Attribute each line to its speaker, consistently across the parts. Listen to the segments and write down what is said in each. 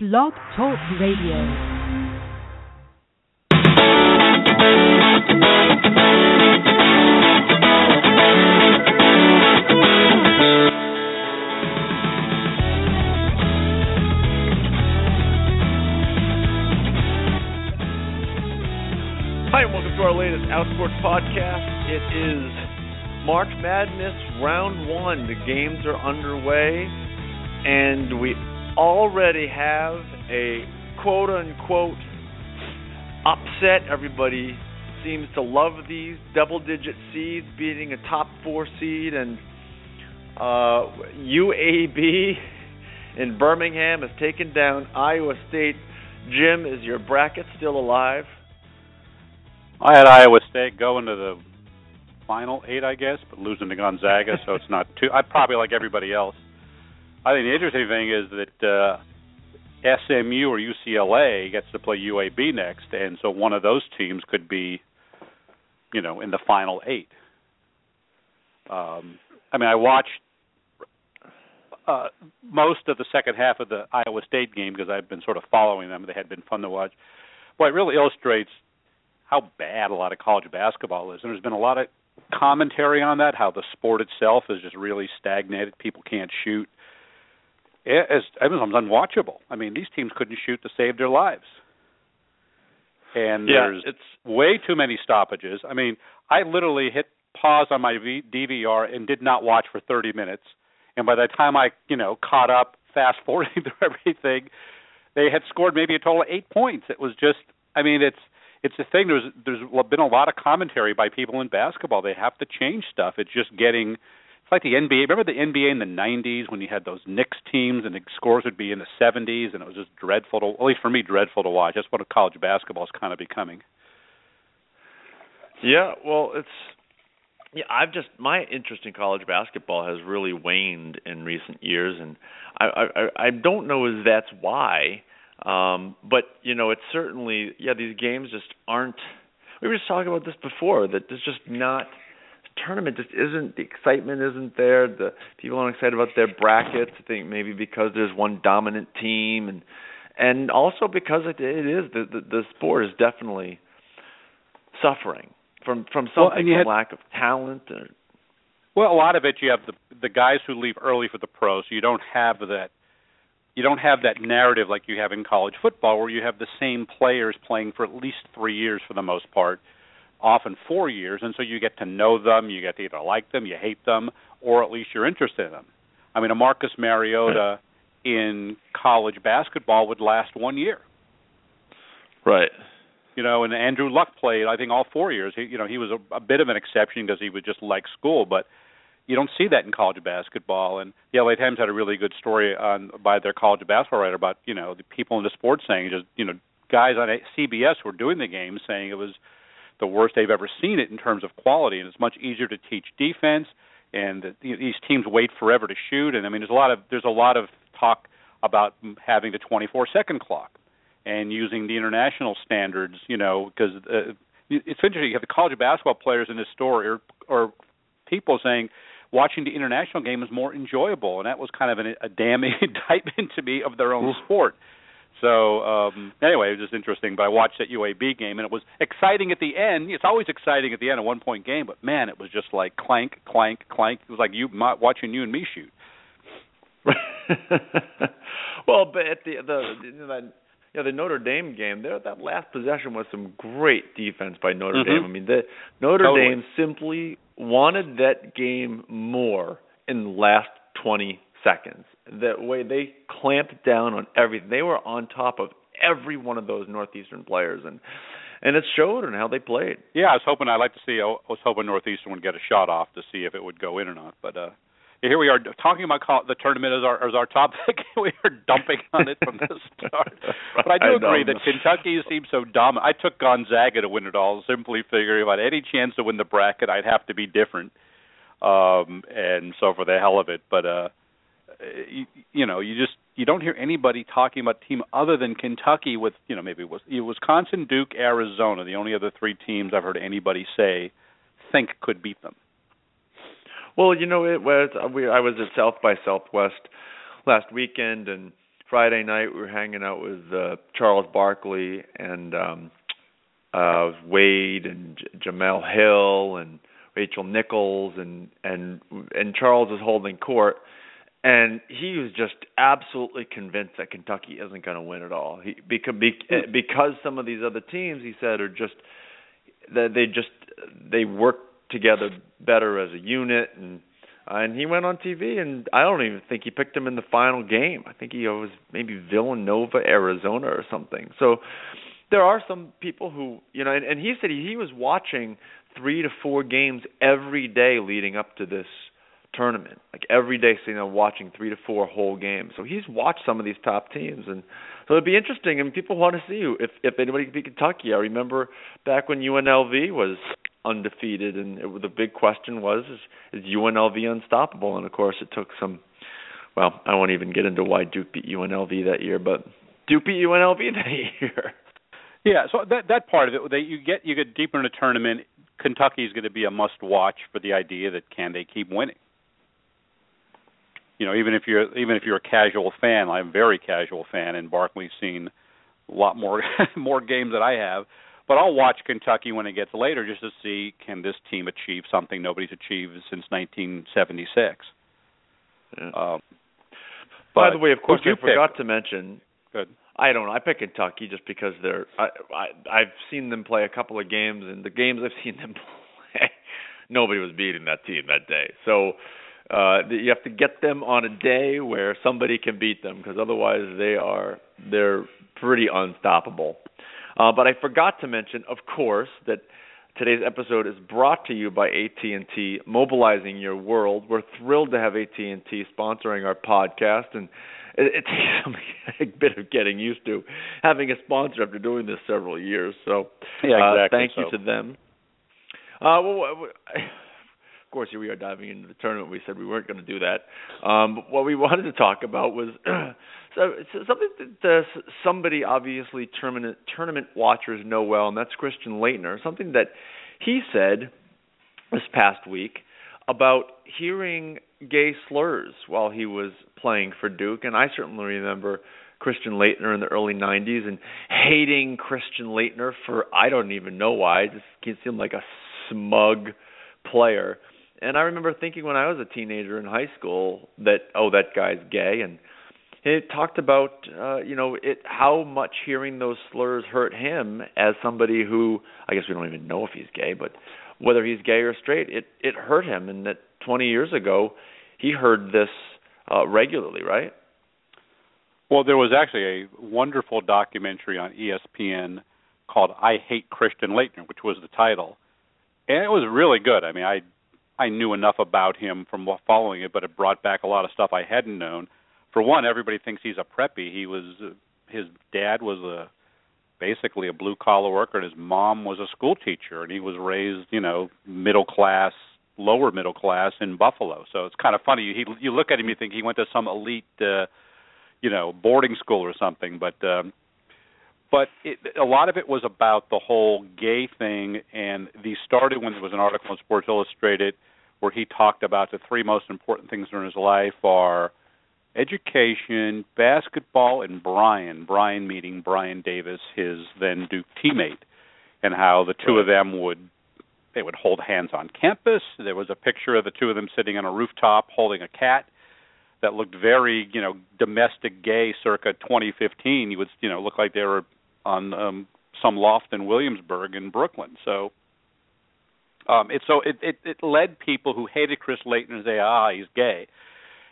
Speaker 1: Blog Talk Radio.
Speaker 2: Hi, and welcome to our latest Outsports podcast. It is March Madness Round 1. The games are underway, and we already have a quote unquote upset. Everybody seems to love these double digit seeds beating a top four seed, and uh, UAB in Birmingham has taken down Iowa State. Jim, is your bracket still alive?
Speaker 3: I had Iowa State going to the final eight, I guess, but losing to Gonzaga, so it's not too. I probably like everybody else. I think the interesting thing is that uh, SMU or UCLA gets to play UAB next, and so one of those teams could be, you know, in the final eight. Um, I mean, I watched uh, most of the second half of the Iowa State game because I've been sort of following them. They had been fun to watch. Boy, it really illustrates how bad a lot of college basketball is. And there's been a lot of commentary on that, how the sport itself is just really stagnated. People can't shoot. It is, it becomes unwatchable. I mean, these teams couldn't shoot to save their lives. And
Speaker 2: Yeah,
Speaker 3: there's
Speaker 2: it's
Speaker 3: way too many stoppages. I mean, I literally hit pause on my v- DVR and did not watch for 30 minutes. And by the time I, you know, caught up, fast forwarding through everything, they had scored maybe a total of eight points. It was just, I mean, it's it's a thing. There's there's been a lot of commentary by people in basketball. They have to change stuff. It's just getting. It's like the NBA. Remember the NBA in the '90s when you had those Knicks teams and the scores would be in the '70s, and it was just dreadful to, at least for me, dreadful to watch. That's what college basketball is kind of becoming.
Speaker 2: Yeah, well, it's yeah. I've just my interest in college basketball has really waned in recent years, and I I, I don't know if that's why. Um, but you know, it's certainly yeah. These games just aren't. We were just talking about this before that there's just not. The tournament just isn't. The excitement isn't there. The people aren't excited about their brackets. I think maybe because there's one dominant team, and and also because it, it is the, the the sport is definitely suffering from from something
Speaker 3: and you
Speaker 2: from
Speaker 3: had-
Speaker 2: lack of talent. Or,
Speaker 3: Well, a lot of it you have the the guys who leave early for the pros. So you don't have that you don't have that narrative like you have in college football where you have the same players playing for at least 3 years for the most part, often 4 years and so you get to know them, you get to either like them, you hate them or at least you're interested in them. I mean, a Marcus Mariota in college basketball would last 1 year.
Speaker 2: right.
Speaker 3: you know, and Andrew Luck played I think all four years. He, you know, he was a, a bit of an exception because he would just like school, but you don't see that in college basketball. And the LA Times had a really good story on by their college basketball writer about you know the people in the sports saying just you know guys on CBS who were doing the game saying it was the worst they've ever seen it in terms of quality, and it's much easier to teach defense. And you know, these teams wait forever to shoot, and I mean, there's a lot of there's a lot of talk about having the 24 second clock and using the international standards, you know, because uh, it's interesting. You have the college basketball players in this story, or, or people saying watching the international game is more enjoyable, and that was kind of an, a damning indictment to me of their own sport. So um anyway, it was just interesting. But I watched that UAB game, and it was exciting at the end. It's always exciting at the end, a one point game. But man, it was just like clank, clank, clank. It was like you my, watching you and me shoot.
Speaker 2: well, but at the the you know, that yeah the Notre Dame game there that last possession was some great defense by Notre
Speaker 3: Mhm.
Speaker 2: Dame. I mean the Notre
Speaker 3: Totally.
Speaker 2: Dame simply wanted that game more in the last 20 seconds. The way they clamped down on everything. They were on top of every one of those Northeastern players and and it showed in how they played.
Speaker 3: Yeah, I was hoping. I'd like to see. I was hoping Northeastern would get a shot off to see if it would go in or not. But uh here we are talking about the tournament as our as our topic. we are dumping on it from the start. But I do agree that Kentucky seems so dominant. I took Gonzaga to win it all, simply figuring if I had any chance to win the bracket, I'd have to be different. Um and so for the hell of it, but uh you, you know, you just you don't hear anybody talking about team other than Kentucky with you know maybe it was it Wisconsin, Duke, Arizona, the only other three teams I've heard anybody say think could beat them.
Speaker 2: Well, you know, it was we I was at South by Southwest last weekend, and Friday night we were hanging out with uh, Charles Barkley and um uh Wade and J- Jemele Hill and Rachel Nichols and and and Charles is holding court and he was just absolutely convinced that Kentucky isn't going to win at all. He because because some of these other teams he said are just that they just they work together better as a unit and uh, and he went on TV and I don't even think he picked him in the final game. I think he was maybe Villanova, Arizona or something. So there are some people who, you know, and, and he said he, he was watching 3 to 4 games every day leading up to this tournament. Like every day sitting there watching 3 to 4 whole games. So he's watched some of these top teams and so it'd be interesting and people want to see you if if anybody can beat Kentucky. I remember back when UNLV was undefeated, and it, the big question was is, is UNLV unstoppable? And of course, it took some. Well, I won't even get into why Duke beat UNLV that year, but Duke beat UNLV that year.
Speaker 3: Yeah, so that that part of it, they, you get you get deeper in the tournament. Kentucky is going to be a must watch for the idea that can they keep winning. You know, even if you're even if you're a casual fan, I'm a very casual fan, and Barkley's seen a lot more more games than I have. But I'll watch Kentucky when it gets later just to see can this team achieve something nobody's achieved since 1976. Yeah. Um,
Speaker 2: By the way, of course, I forgot to mention.
Speaker 3: Good.
Speaker 2: I don't know. I pick Kentucky just because they're. I, I I've seen them play a couple of games, and the games I've seen them play, nobody was beating that team that day. So uh you have to get them on a day where somebody can beat them because otherwise they are they're pretty unstoppable. Uh, but I forgot to mention, of course, that today's episode is brought to you by AT&T, mobilizing your world. We're thrilled to have AT&T sponsoring our podcast, and it, it takes a bit of getting used to having a sponsor after doing this several years. So,
Speaker 3: yeah,
Speaker 2: exactly uh, thank
Speaker 3: so.
Speaker 2: you to them. Uh, well, of course, here we are diving into the tournament. We said we weren't going to do that. Um, what we wanted to talk about was so, so something that uh, somebody obviously tournament tournament watchers know well, and that's Christian Laettner. Something that he said this past week about hearing gay slurs while he was playing for Duke, and I certainly remember Christian Laettner in the early '90s and hating Christian Laettner for I don't even know why. It just seemed like a smug player and I remember thinking when I was a teenager in high school that oh that guy's gay. And it talked about uh you know it how much hearing those slurs hurt him as somebody who I guess we don't even know if he's gay but whether he's gay or straight it it hurt him. And that 20 years ago he heard this uh regularly right?
Speaker 3: Well there was actually a wonderful documentary on ESPN called I Hate Christian Laettner which was the title. And it was really good. I mean i I knew enough about him from following it, but it brought back a lot of stuff I hadn't known. For one, everybody thinks he's a preppy. He was his dad was a basically a blue collar worker, and his mom was a school teacher, and he was raised, you know, middle class, lower middle class in Buffalo. So it's kind of funny. He you look at him, you think he went to some elite, uh, you know, boarding school or something, but. um but it, a lot of it was about the whole gay thing, and these started when there was an article in Sports Illustrated where he talked about the three most important things in his life are education, basketball, and Brian. Brian meeting Brian Davis, his then Duke teammate, and how the two of them would they would hold hands on campus. There was a picture of the two of them sitting on a rooftop holding a cat that looked very, you know, domestic gay circa 2015. You would, you know, look like they were on um, some loft in Williamsburg in Brooklyn. So um, it so it, it it led people who hated Chris Laettner to say, ah, he's gay.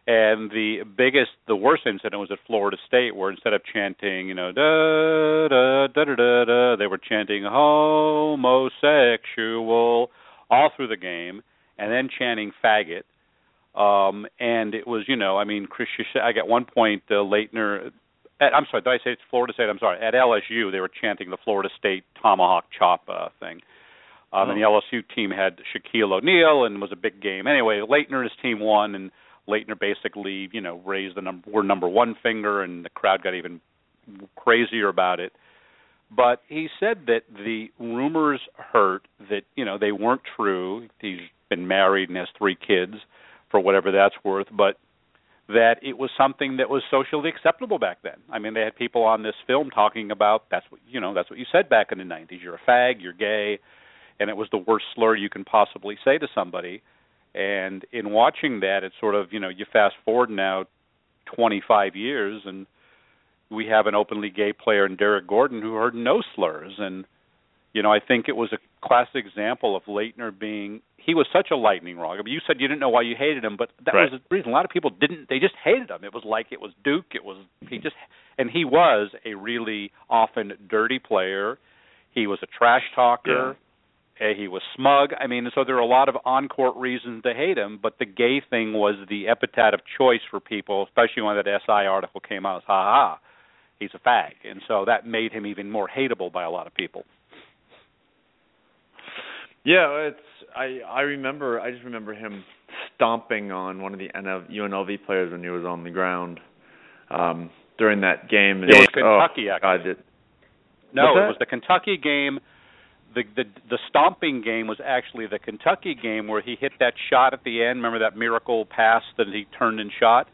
Speaker 3: And the biggest, the worst incident was at Florida State, where instead of chanting, you know, da da da da da, da they were chanting homosexual all through the game, and then chanting faggot. Um, and it was, you know, I mean, Chris, I got one point, uh, Laettner at, I'm sorry, did I say it's Florida State? I'm sorry. At LSU, they were chanting the Florida State tomahawk chop uh, thing. Um, oh. And the oh. LSU team had Shaquille O'Neal, and it was a big game. Anyway, Laettner and his team won, and Laettner basically, you know, raised the number, were number one finger, and the crowd got even crazier about it. But he said that the rumors hurt that you know they weren't true. He's been married and has three kids, for whatever that's worth. But that it was something that was socially acceptable back then. I mean, they had people on this film talking about that's what you know that's what you said back in the 90s. You're a fag, you're gay, and it was the worst slur you can possibly say to somebody. And in watching that, it's sort of you know you fast forward now 25 years and we have an openly gay player in Derrick Gordon who heard no slurs and you know I think it was a classic example of Laettner being he was such a lightning rod. I mean, you said you didn't know why you hated him, but that
Speaker 2: right.
Speaker 3: was the reason. A lot of people didn't. They just hated him. It was like it was Duke. It was he just and he was a really often dirty player. He was a trash talker.
Speaker 2: Yeah.
Speaker 3: He was smug. I mean, so there are a lot of on-court reasons to hate him, but the gay thing was the epithet of choice for people, especially when that SI article came out. Ha ha, he's a fag, and so that made him even more hateable by a lot of people.
Speaker 2: Yeah, it's I I remember I just remember him stomping on one of the NL, UNLV players when he was on the ground um during that game.
Speaker 3: It was
Speaker 2: oh,
Speaker 3: Kentucky
Speaker 2: God,
Speaker 3: actually.
Speaker 2: it,
Speaker 3: no, it was the Kentucky game. The the the stomping game was actually the Kentucky game where he hit that shot at the end. Remember that miracle pass that he turned and shot?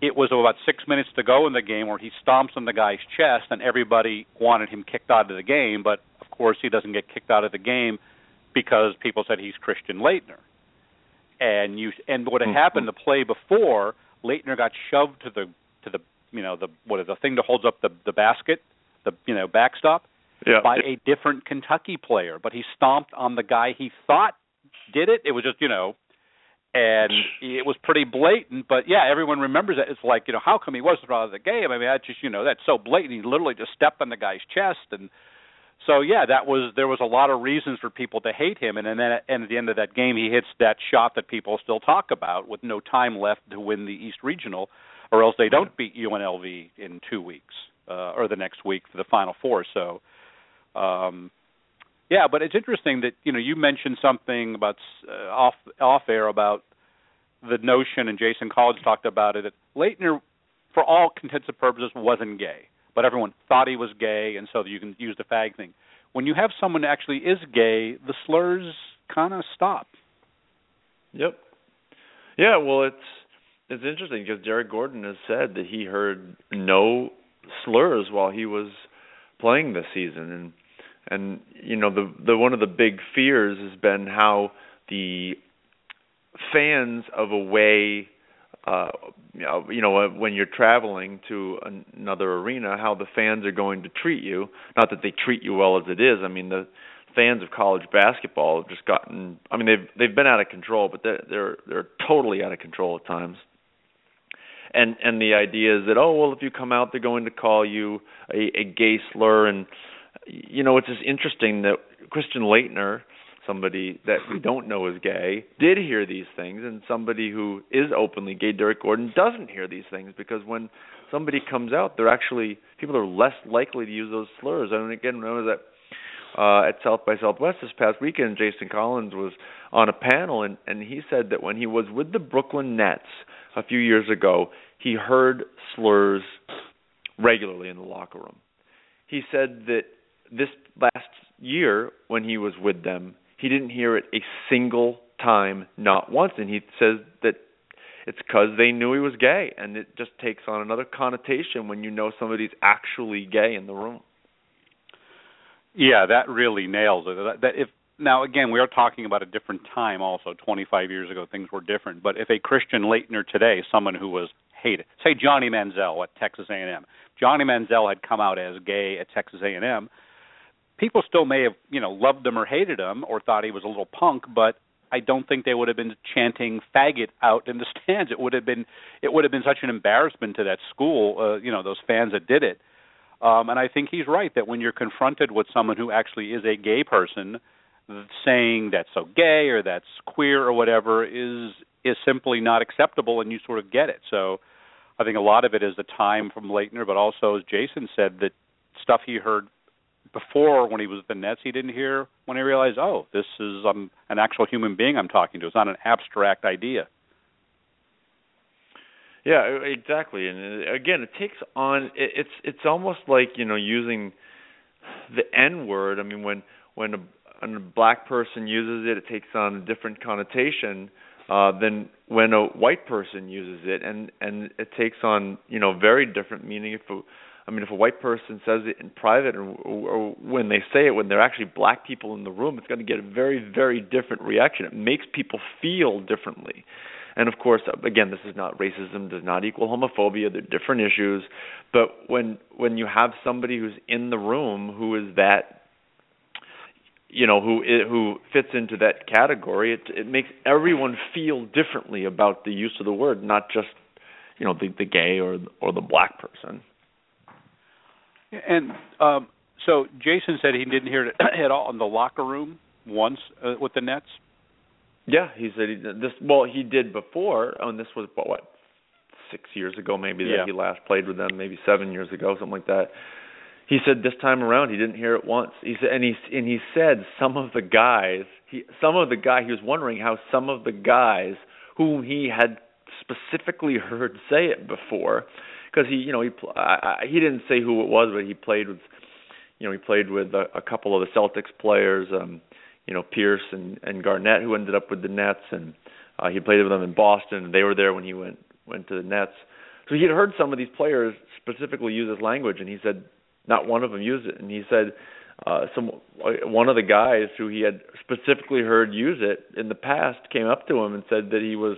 Speaker 3: It was about six minutes to go in the game where he stomps on the guy's chest, and everybody wanted him kicked out of the game. But of course, he doesn't get kicked out of the game because people said he's Christian Laettner. And you and what had
Speaker 2: Mhm.
Speaker 3: happened the play before, Laettner got shoved to the to the you know the what is the thing that holds up the the basket, the you know backstop
Speaker 2: yeah.
Speaker 3: by a different Kentucky player, but he stomped on the guy he thought did it. It was just, you know, and it was pretty blatant. But yeah, everyone remembers it. It's like, you know, how come he wasn't out of the game? I mean, that's just, you know, that's so blatant. He literally just stepped on the guy's chest, and so yeah, that was there was a lot of reasons for people to hate him. And then at, and at the end of that game, he hits that shot that people still talk about with no time left to win the East Regional, or else they don't beat UNLV in two weeks uh, or the next week for the Final Four. So. Um, yeah, but it's interesting that you know you mentioned something about uh, off off air about the notion, and Jason Collins talked about it. That Laettner, for all intents and purposes, wasn't gay, but everyone thought he was gay, and so you can use the fag thing. When you have someone actually is gay, the slurs kind of stop.
Speaker 2: Yep. Yeah, well, it's it's interesting because Derrick Gordon has said that he heard no slurs while he was playing this season, and and you know the the one of the big fears has been how the fans of away uh you know, when you're traveling to another arena how the fans are going to treat you. Not that they treat you well as it is. I mean the fans of college basketball have just gotten i mean they've they've been out of control but they're they're they're totally out of control at times. And and the idea is that oh well if you come out they're going to call you a, a gay slur and you know it's just interesting that Christian Laettner, somebody that we don't know is gay did hear these things and somebody who is openly gay Derrick Gordon doesn't hear these things because when somebody comes out they're actually people are less likely to use those slurs. And again when I was at uh at South by Southwest this past weekend Jason Collins was on a panel and and he said that when he was with the Brooklyn Nets a few years ago he heard slurs regularly in the locker room. He said that this last year when he was with them he didn't hear it a single time not once. And he says that it's because they knew he was gay and it just takes on another connotation when you know somebody's actually gay in the room.
Speaker 3: Yeah that really nails it. That, that if now again we are talking about a different time also. 25 years ago things were different. But if a christian laettner today someone who was hated say johnny manziel at texas a&m johnny manziel had come out as gay at texas a&m people still may have you know loved him or hated him or thought he was a little punk but i don't think they would have been chanting faggot out in the stands. It would have been it would have been such an embarrassment to that school uh, you know those fans that did it. Um and i think he's right that when you're confronted with someone who actually is a gay person saying that's so gay or that's queer or whatever is is simply not acceptable and you sort of get it. So i think a lot of it is the time from Laettner but also as jason said that stuff he heard before when he was at the Nets he didn't hear when he realized, oh, this is um, an actual human being I'm talking to. It's not an abstract idea.
Speaker 2: Yeah, exactly. And uh, again, it takes on it's it's almost like, you know, using the N word. I mean, when when a, when a black person uses it, it takes on a different connotation uh, than when a white person uses it, and and it takes on you know very different meaning if. I mean, if a white person says it in private, or, or when they say it when there are actually black people in the room, it's going to get a very, very different reaction. It makes people feel differently. And of course, again, this is not racism, does not equal homophobia. They're different issues. But when when you have somebody who's in the room who is that you know who who fits into that category it it makes everyone feel differently about the use of the word not just you know the the gay or or the black person
Speaker 3: and um so Jason said he didn't hear it at all in the locker room once uh, with the Nets
Speaker 2: yeah he said he this well he did before and this was what six years ago maybe that
Speaker 3: yeah.
Speaker 2: he last played with them maybe seven years ago something like that he said this time around he didn't hear it once. He said, and he and he said some of the guys, he some of the guy he was wondering how some of the guys whom he had specifically heard say it before, because he you know he I, I, he didn't say who it was, but he played with, you know he played with a, a couple of the Celtics players, um, you know Pierce and and Garnett who ended up with the Nets, and uh, he played with them in Boston. and They were there when he went went to the Nets. So he had heard some of these players specifically use this language, and he said not one of them used it. And he said uh, some one of the guys who he had specifically heard use it in the past came up to him and said that he was,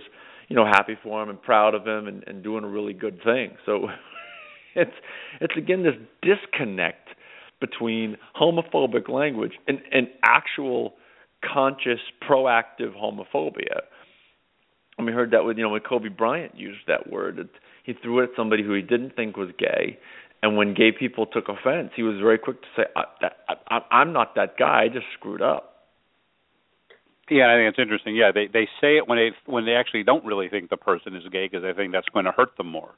Speaker 2: you know, happy for him and proud of him and, and doing a really good thing. So it's it's again this disconnect between homophobic language and, and actual conscious proactive homophobia. And we heard that with you know when Kobe Bryant used that word, it, he threw it at somebody who he didn't think was gay, and when gay people took offense, he was very quick to say, I, I, "I'm not that guy. I just screwed up."
Speaker 3: Yeah, I think it's interesting. Yeah, they they say it when they when they actually don't really think the person is gay because they think that's going to hurt them more.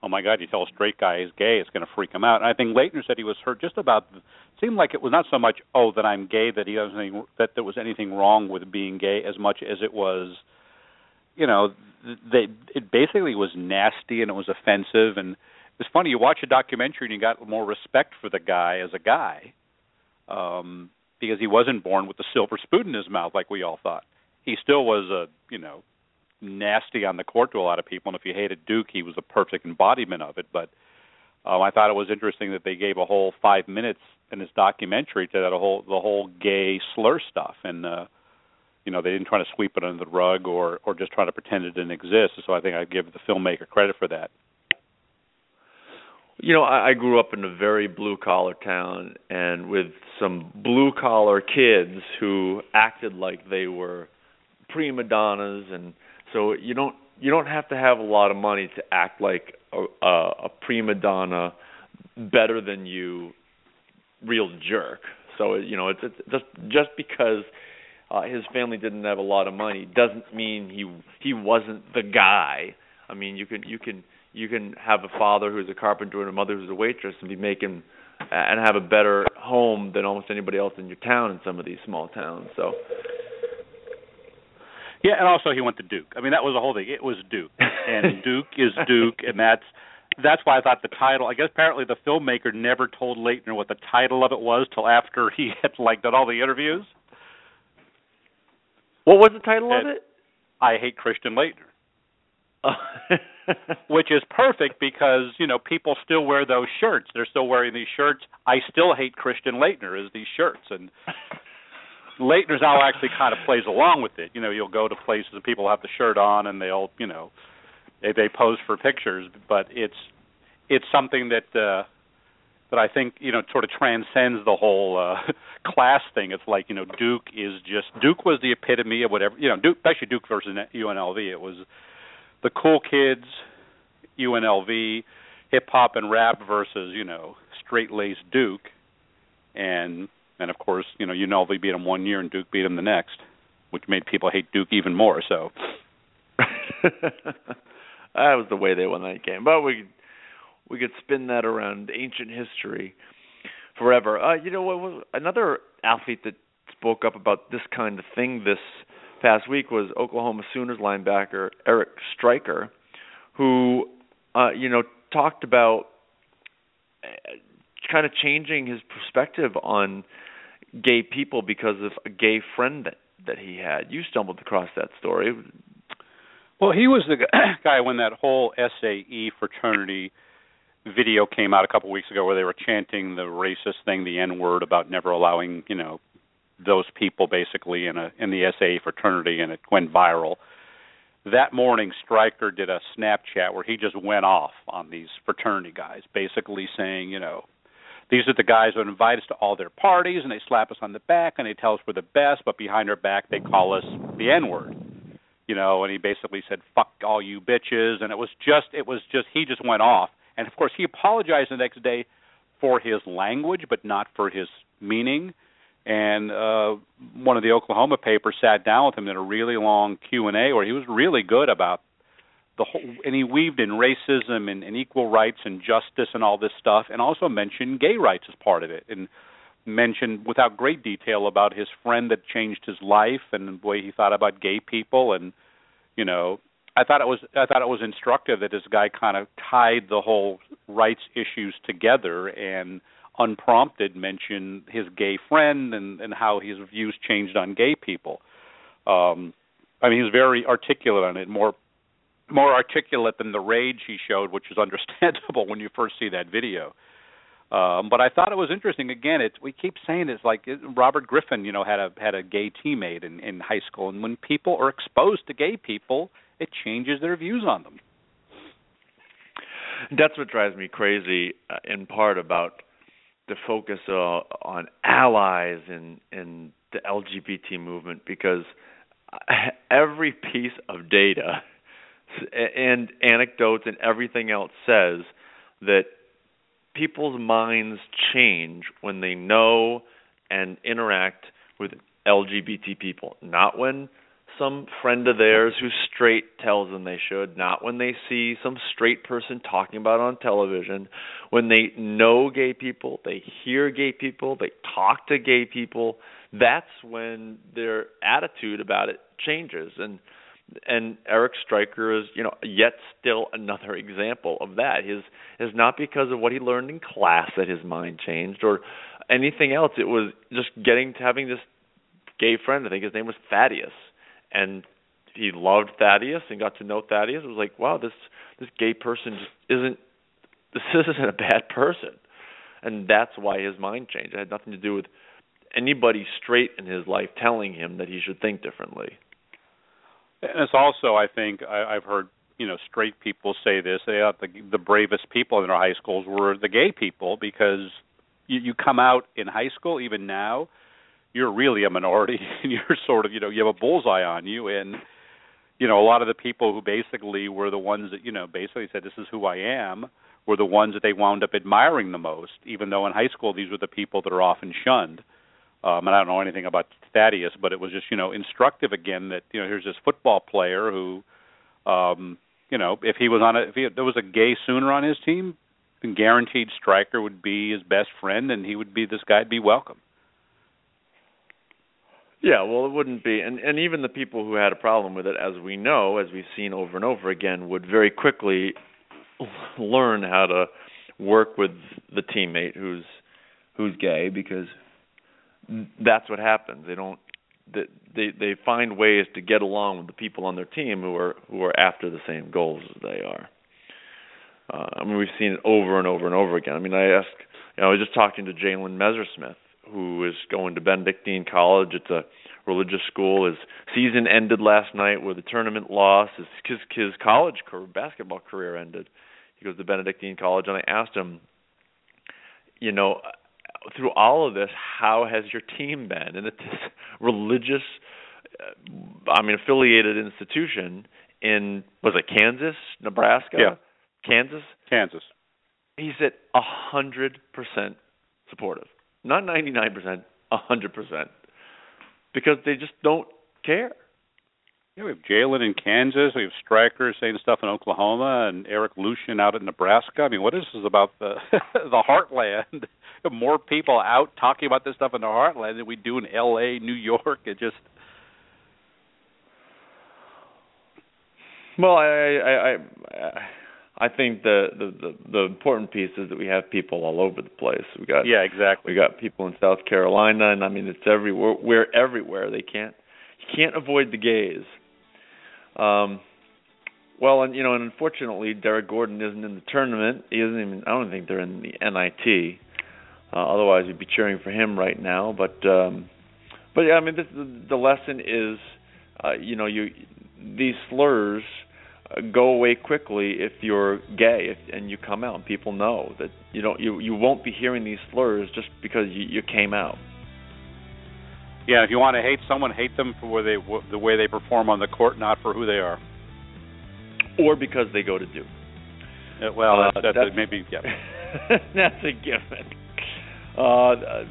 Speaker 3: Oh my God! You tell a straight guy he's gay, it's going to freak him out. And I think Laettner said he was hurt just about. Seemed like it was not so much oh that I'm gay that he doesn't that there was anything wrong with being gay as much as it was, you know, they it basically was nasty and it was offensive and it's funny you watch a documentary and you got more respect for the guy as a guy um because he wasn't born with a silver spoon in his mouth like we all thought. He still was a you know nasty on the court to a lot of people and if you hated duke he was a perfect embodiment of it. But um i thought it was interesting that they gave a whole five minutes in this documentary to that whole the whole gay slur stuff. And uh you know they didn't try to sweep it under the rug or or just try to pretend it didn't exist. So i think i give the filmmaker credit for that
Speaker 2: you know, I, I grew up in a very blue collar town and with some blue collar kids who acted like they were prima donnas and so you don't you don't have to have a lot of money to act like a, a, a prima donna better than you real jerk. So you know, it's, it's just just because uh, his family didn't have a lot of money doesn't mean he he wasn't the guy. I mean, you can you can you can have a father who's a carpenter and a mother who's a waitress and be making uh, and have a better home than almost anybody else in your town in some of these small towns. So
Speaker 3: yeah, and also he went to Duke. I mean, that was the whole thing. It was Duke, and Duke is Duke, and that's that's why I thought the title. I guess apparently the filmmaker never told Laettner what the title of it was till after he had like done all the interviews.
Speaker 2: What was the title and of it?
Speaker 3: I hate Christian Which is perfect because you know people still wear those shirts. They're still wearing these shirts. I still hate Christian Laettner is these shirts, and Laettner's now actually kind of plays along with it. You know, you'll go to places and people have the shirt on and they'll you know they they pose for pictures, but it's it's something that uh that I think you know sort of transcends the whole uh class thing. It's like you know Duke is just Duke was the epitome of whatever you know Duke actually Duke versus UNLV. It was the cool kids, UNLV, hip hop and rap versus you know straight laced Duke, and and of course you know UNLV beat them one year and Duke beat them the next, which made people hate Duke even more. So
Speaker 2: that was the way they won that game. But we we could spin that around ancient history forever. Uh, you know what? Another athlete that spoke up about this kind of thing this past week was Oklahoma Sooners linebacker Eric Striker, who uh, you know talked about uh, kind of changing his perspective on gay people because of a gay friend that that he had. You stumbled across that story.
Speaker 3: Well, he was the guy when that whole SAE fraternity video came out a couple weeks ago where they were chanting the racist thing, the N word about never allowing, you know, those people basically in a in the SAE fraternity and it went viral. That morning Striker did a Snapchat where he just went off on these fraternity guys, basically saying, you know, these are the guys who invite us to all their parties and they slap us on the back and they tell us we're the best, but behind our back they call us the N word. You know, and he basically said, Fuck all you bitches and it was just it was just he just went off. And of course he apologized the next day for his language but not for his meaning. And uh one of the Oklahoma papers sat down with him in a really long Q and A where he was really good about the whole, and he weaved in racism and, and equal rights and justice and all this stuff, and also mentioned gay rights as part of it, and mentioned without great detail about his friend that changed his life and the way he thought about gay people, and you know, I thought it was I thought it was instructive that this guy kind of tied the whole rights issues together and unprompted mention his gay friend and and how his views changed on gay people. Um, I mean, he was very articulate on it, more more articulate than the rage he showed, which is understandable when you first see that video. Um, but I thought it was interesting. Again, we keep saying it's like Robert Griffin, you know, had a had a gay teammate in in high school, and when people are exposed to gay people, it changes their views on them.
Speaker 2: That's what drives me crazy, uh, in part about the focus uh, on allies in in the LGBT movement, because every piece of data and anecdotes and everything else says that people's minds change when they know and interact with LGBT people, not when some friend of theirs who's straight tells them they should, not when they see some straight person talking about it on television. When they know gay people, they hear gay people, they talk to gay people, that's when their attitude about it changes. And and Eric Striker is, you know, yet still another example of that. His is not because of what he learned in class that his mind changed or anything else. It was just getting to having this gay friend. I think his name was Thaddeus, and he loved Thaddeus and got to know Thaddeus. It was like, wow, this this gay person just isn't this isn't a bad person, and that's why his mind changed. It had nothing to do with anybody straight in his life telling him that he should think differently.
Speaker 3: And it's also, I think, I, I've heard you know straight people say this. They thought the the bravest people in our high schools were the gay people because you, you come out in high school, even now, you're really a minority, and you're sort of you know you have a bullseye on you, and you know a lot of the people who basically were the ones that you know basically said this is who I am were the ones that they wound up admiring the most, even though in high school these were the people that are often shunned. Um, and I don't know anything about Thaddeus, but it was just you know instructive again that you know here's this football player who, um, you know, if he was on a if he, there was a gay Sooner on his team, then guaranteed Striker would be his best friend, and he would be this guy'd be welcome.
Speaker 2: Yeah, well, it wouldn't be, and and even the people who had a problem with it, as we know, as we've seen over and over again, would very quickly learn how to work with the teammate who's who's gay because that's what happens. They don't they they find ways to get along with the people on their team who are who are after the same goals as they are. Uh, I mean, we've seen it over and over and over again. I mean, I asked, you know, I was just talking to Jalen Messersmith, who is going to Benedictine College. It's a religious school. His season ended last night with a tournament loss. His his, his college career, basketball career ended. He goes to Benedictine College, and I asked him, you know, through all of this, how has your team been? And it's this religious, uh, I mean, affiliated institution in was it Kansas, Nebraska,
Speaker 3: yeah.
Speaker 2: Kansas,
Speaker 3: Kansas.
Speaker 2: He said a hundred percent supportive, not ninety nine percent, a hundred percent, because they just don't care.
Speaker 3: Yeah, we have Jalen in Kansas. We have Striker saying stuff in Oklahoma, and Eric Lucian out in Nebraska. I mean, what is this about the the heartland? More people out talking about this stuff in the heartland than we do in L.A., New York. It just
Speaker 2: well, I I I, I think the, the the the important piece is that we have people all over the place. We got
Speaker 3: yeah, exactly.
Speaker 2: We got people in South Carolina, and I mean it's everywhere. We're everywhere. They can't you can't avoid the gays. Um, Well, and you know, and unfortunately, Derrick Gordon isn't in the tournament. He isn't even. I don't think they're in the NIT. Uh, otherwise, we'd be cheering for him right now. But, um, but yeah, I mean, this, the, the lesson is, uh, you know, you these slurs go away quickly if you're gay if, and you come out and people know that you don't you you won't be hearing these slurs just because you, you came out.
Speaker 3: Yeah, if you want to hate someone, hate them for where they the way they perform on the court, not for who they are,
Speaker 2: or because they go to Duke.
Speaker 3: Uh, well, uh, that's, that's maybe yeah.
Speaker 2: that's a given. Uh,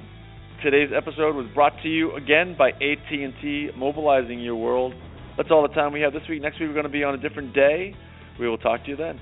Speaker 2: today's episode was brought to you again by AT&T, mobilizing your world. That's all the time we have this week. Next week we're going to be on a different day. We will talk to you then.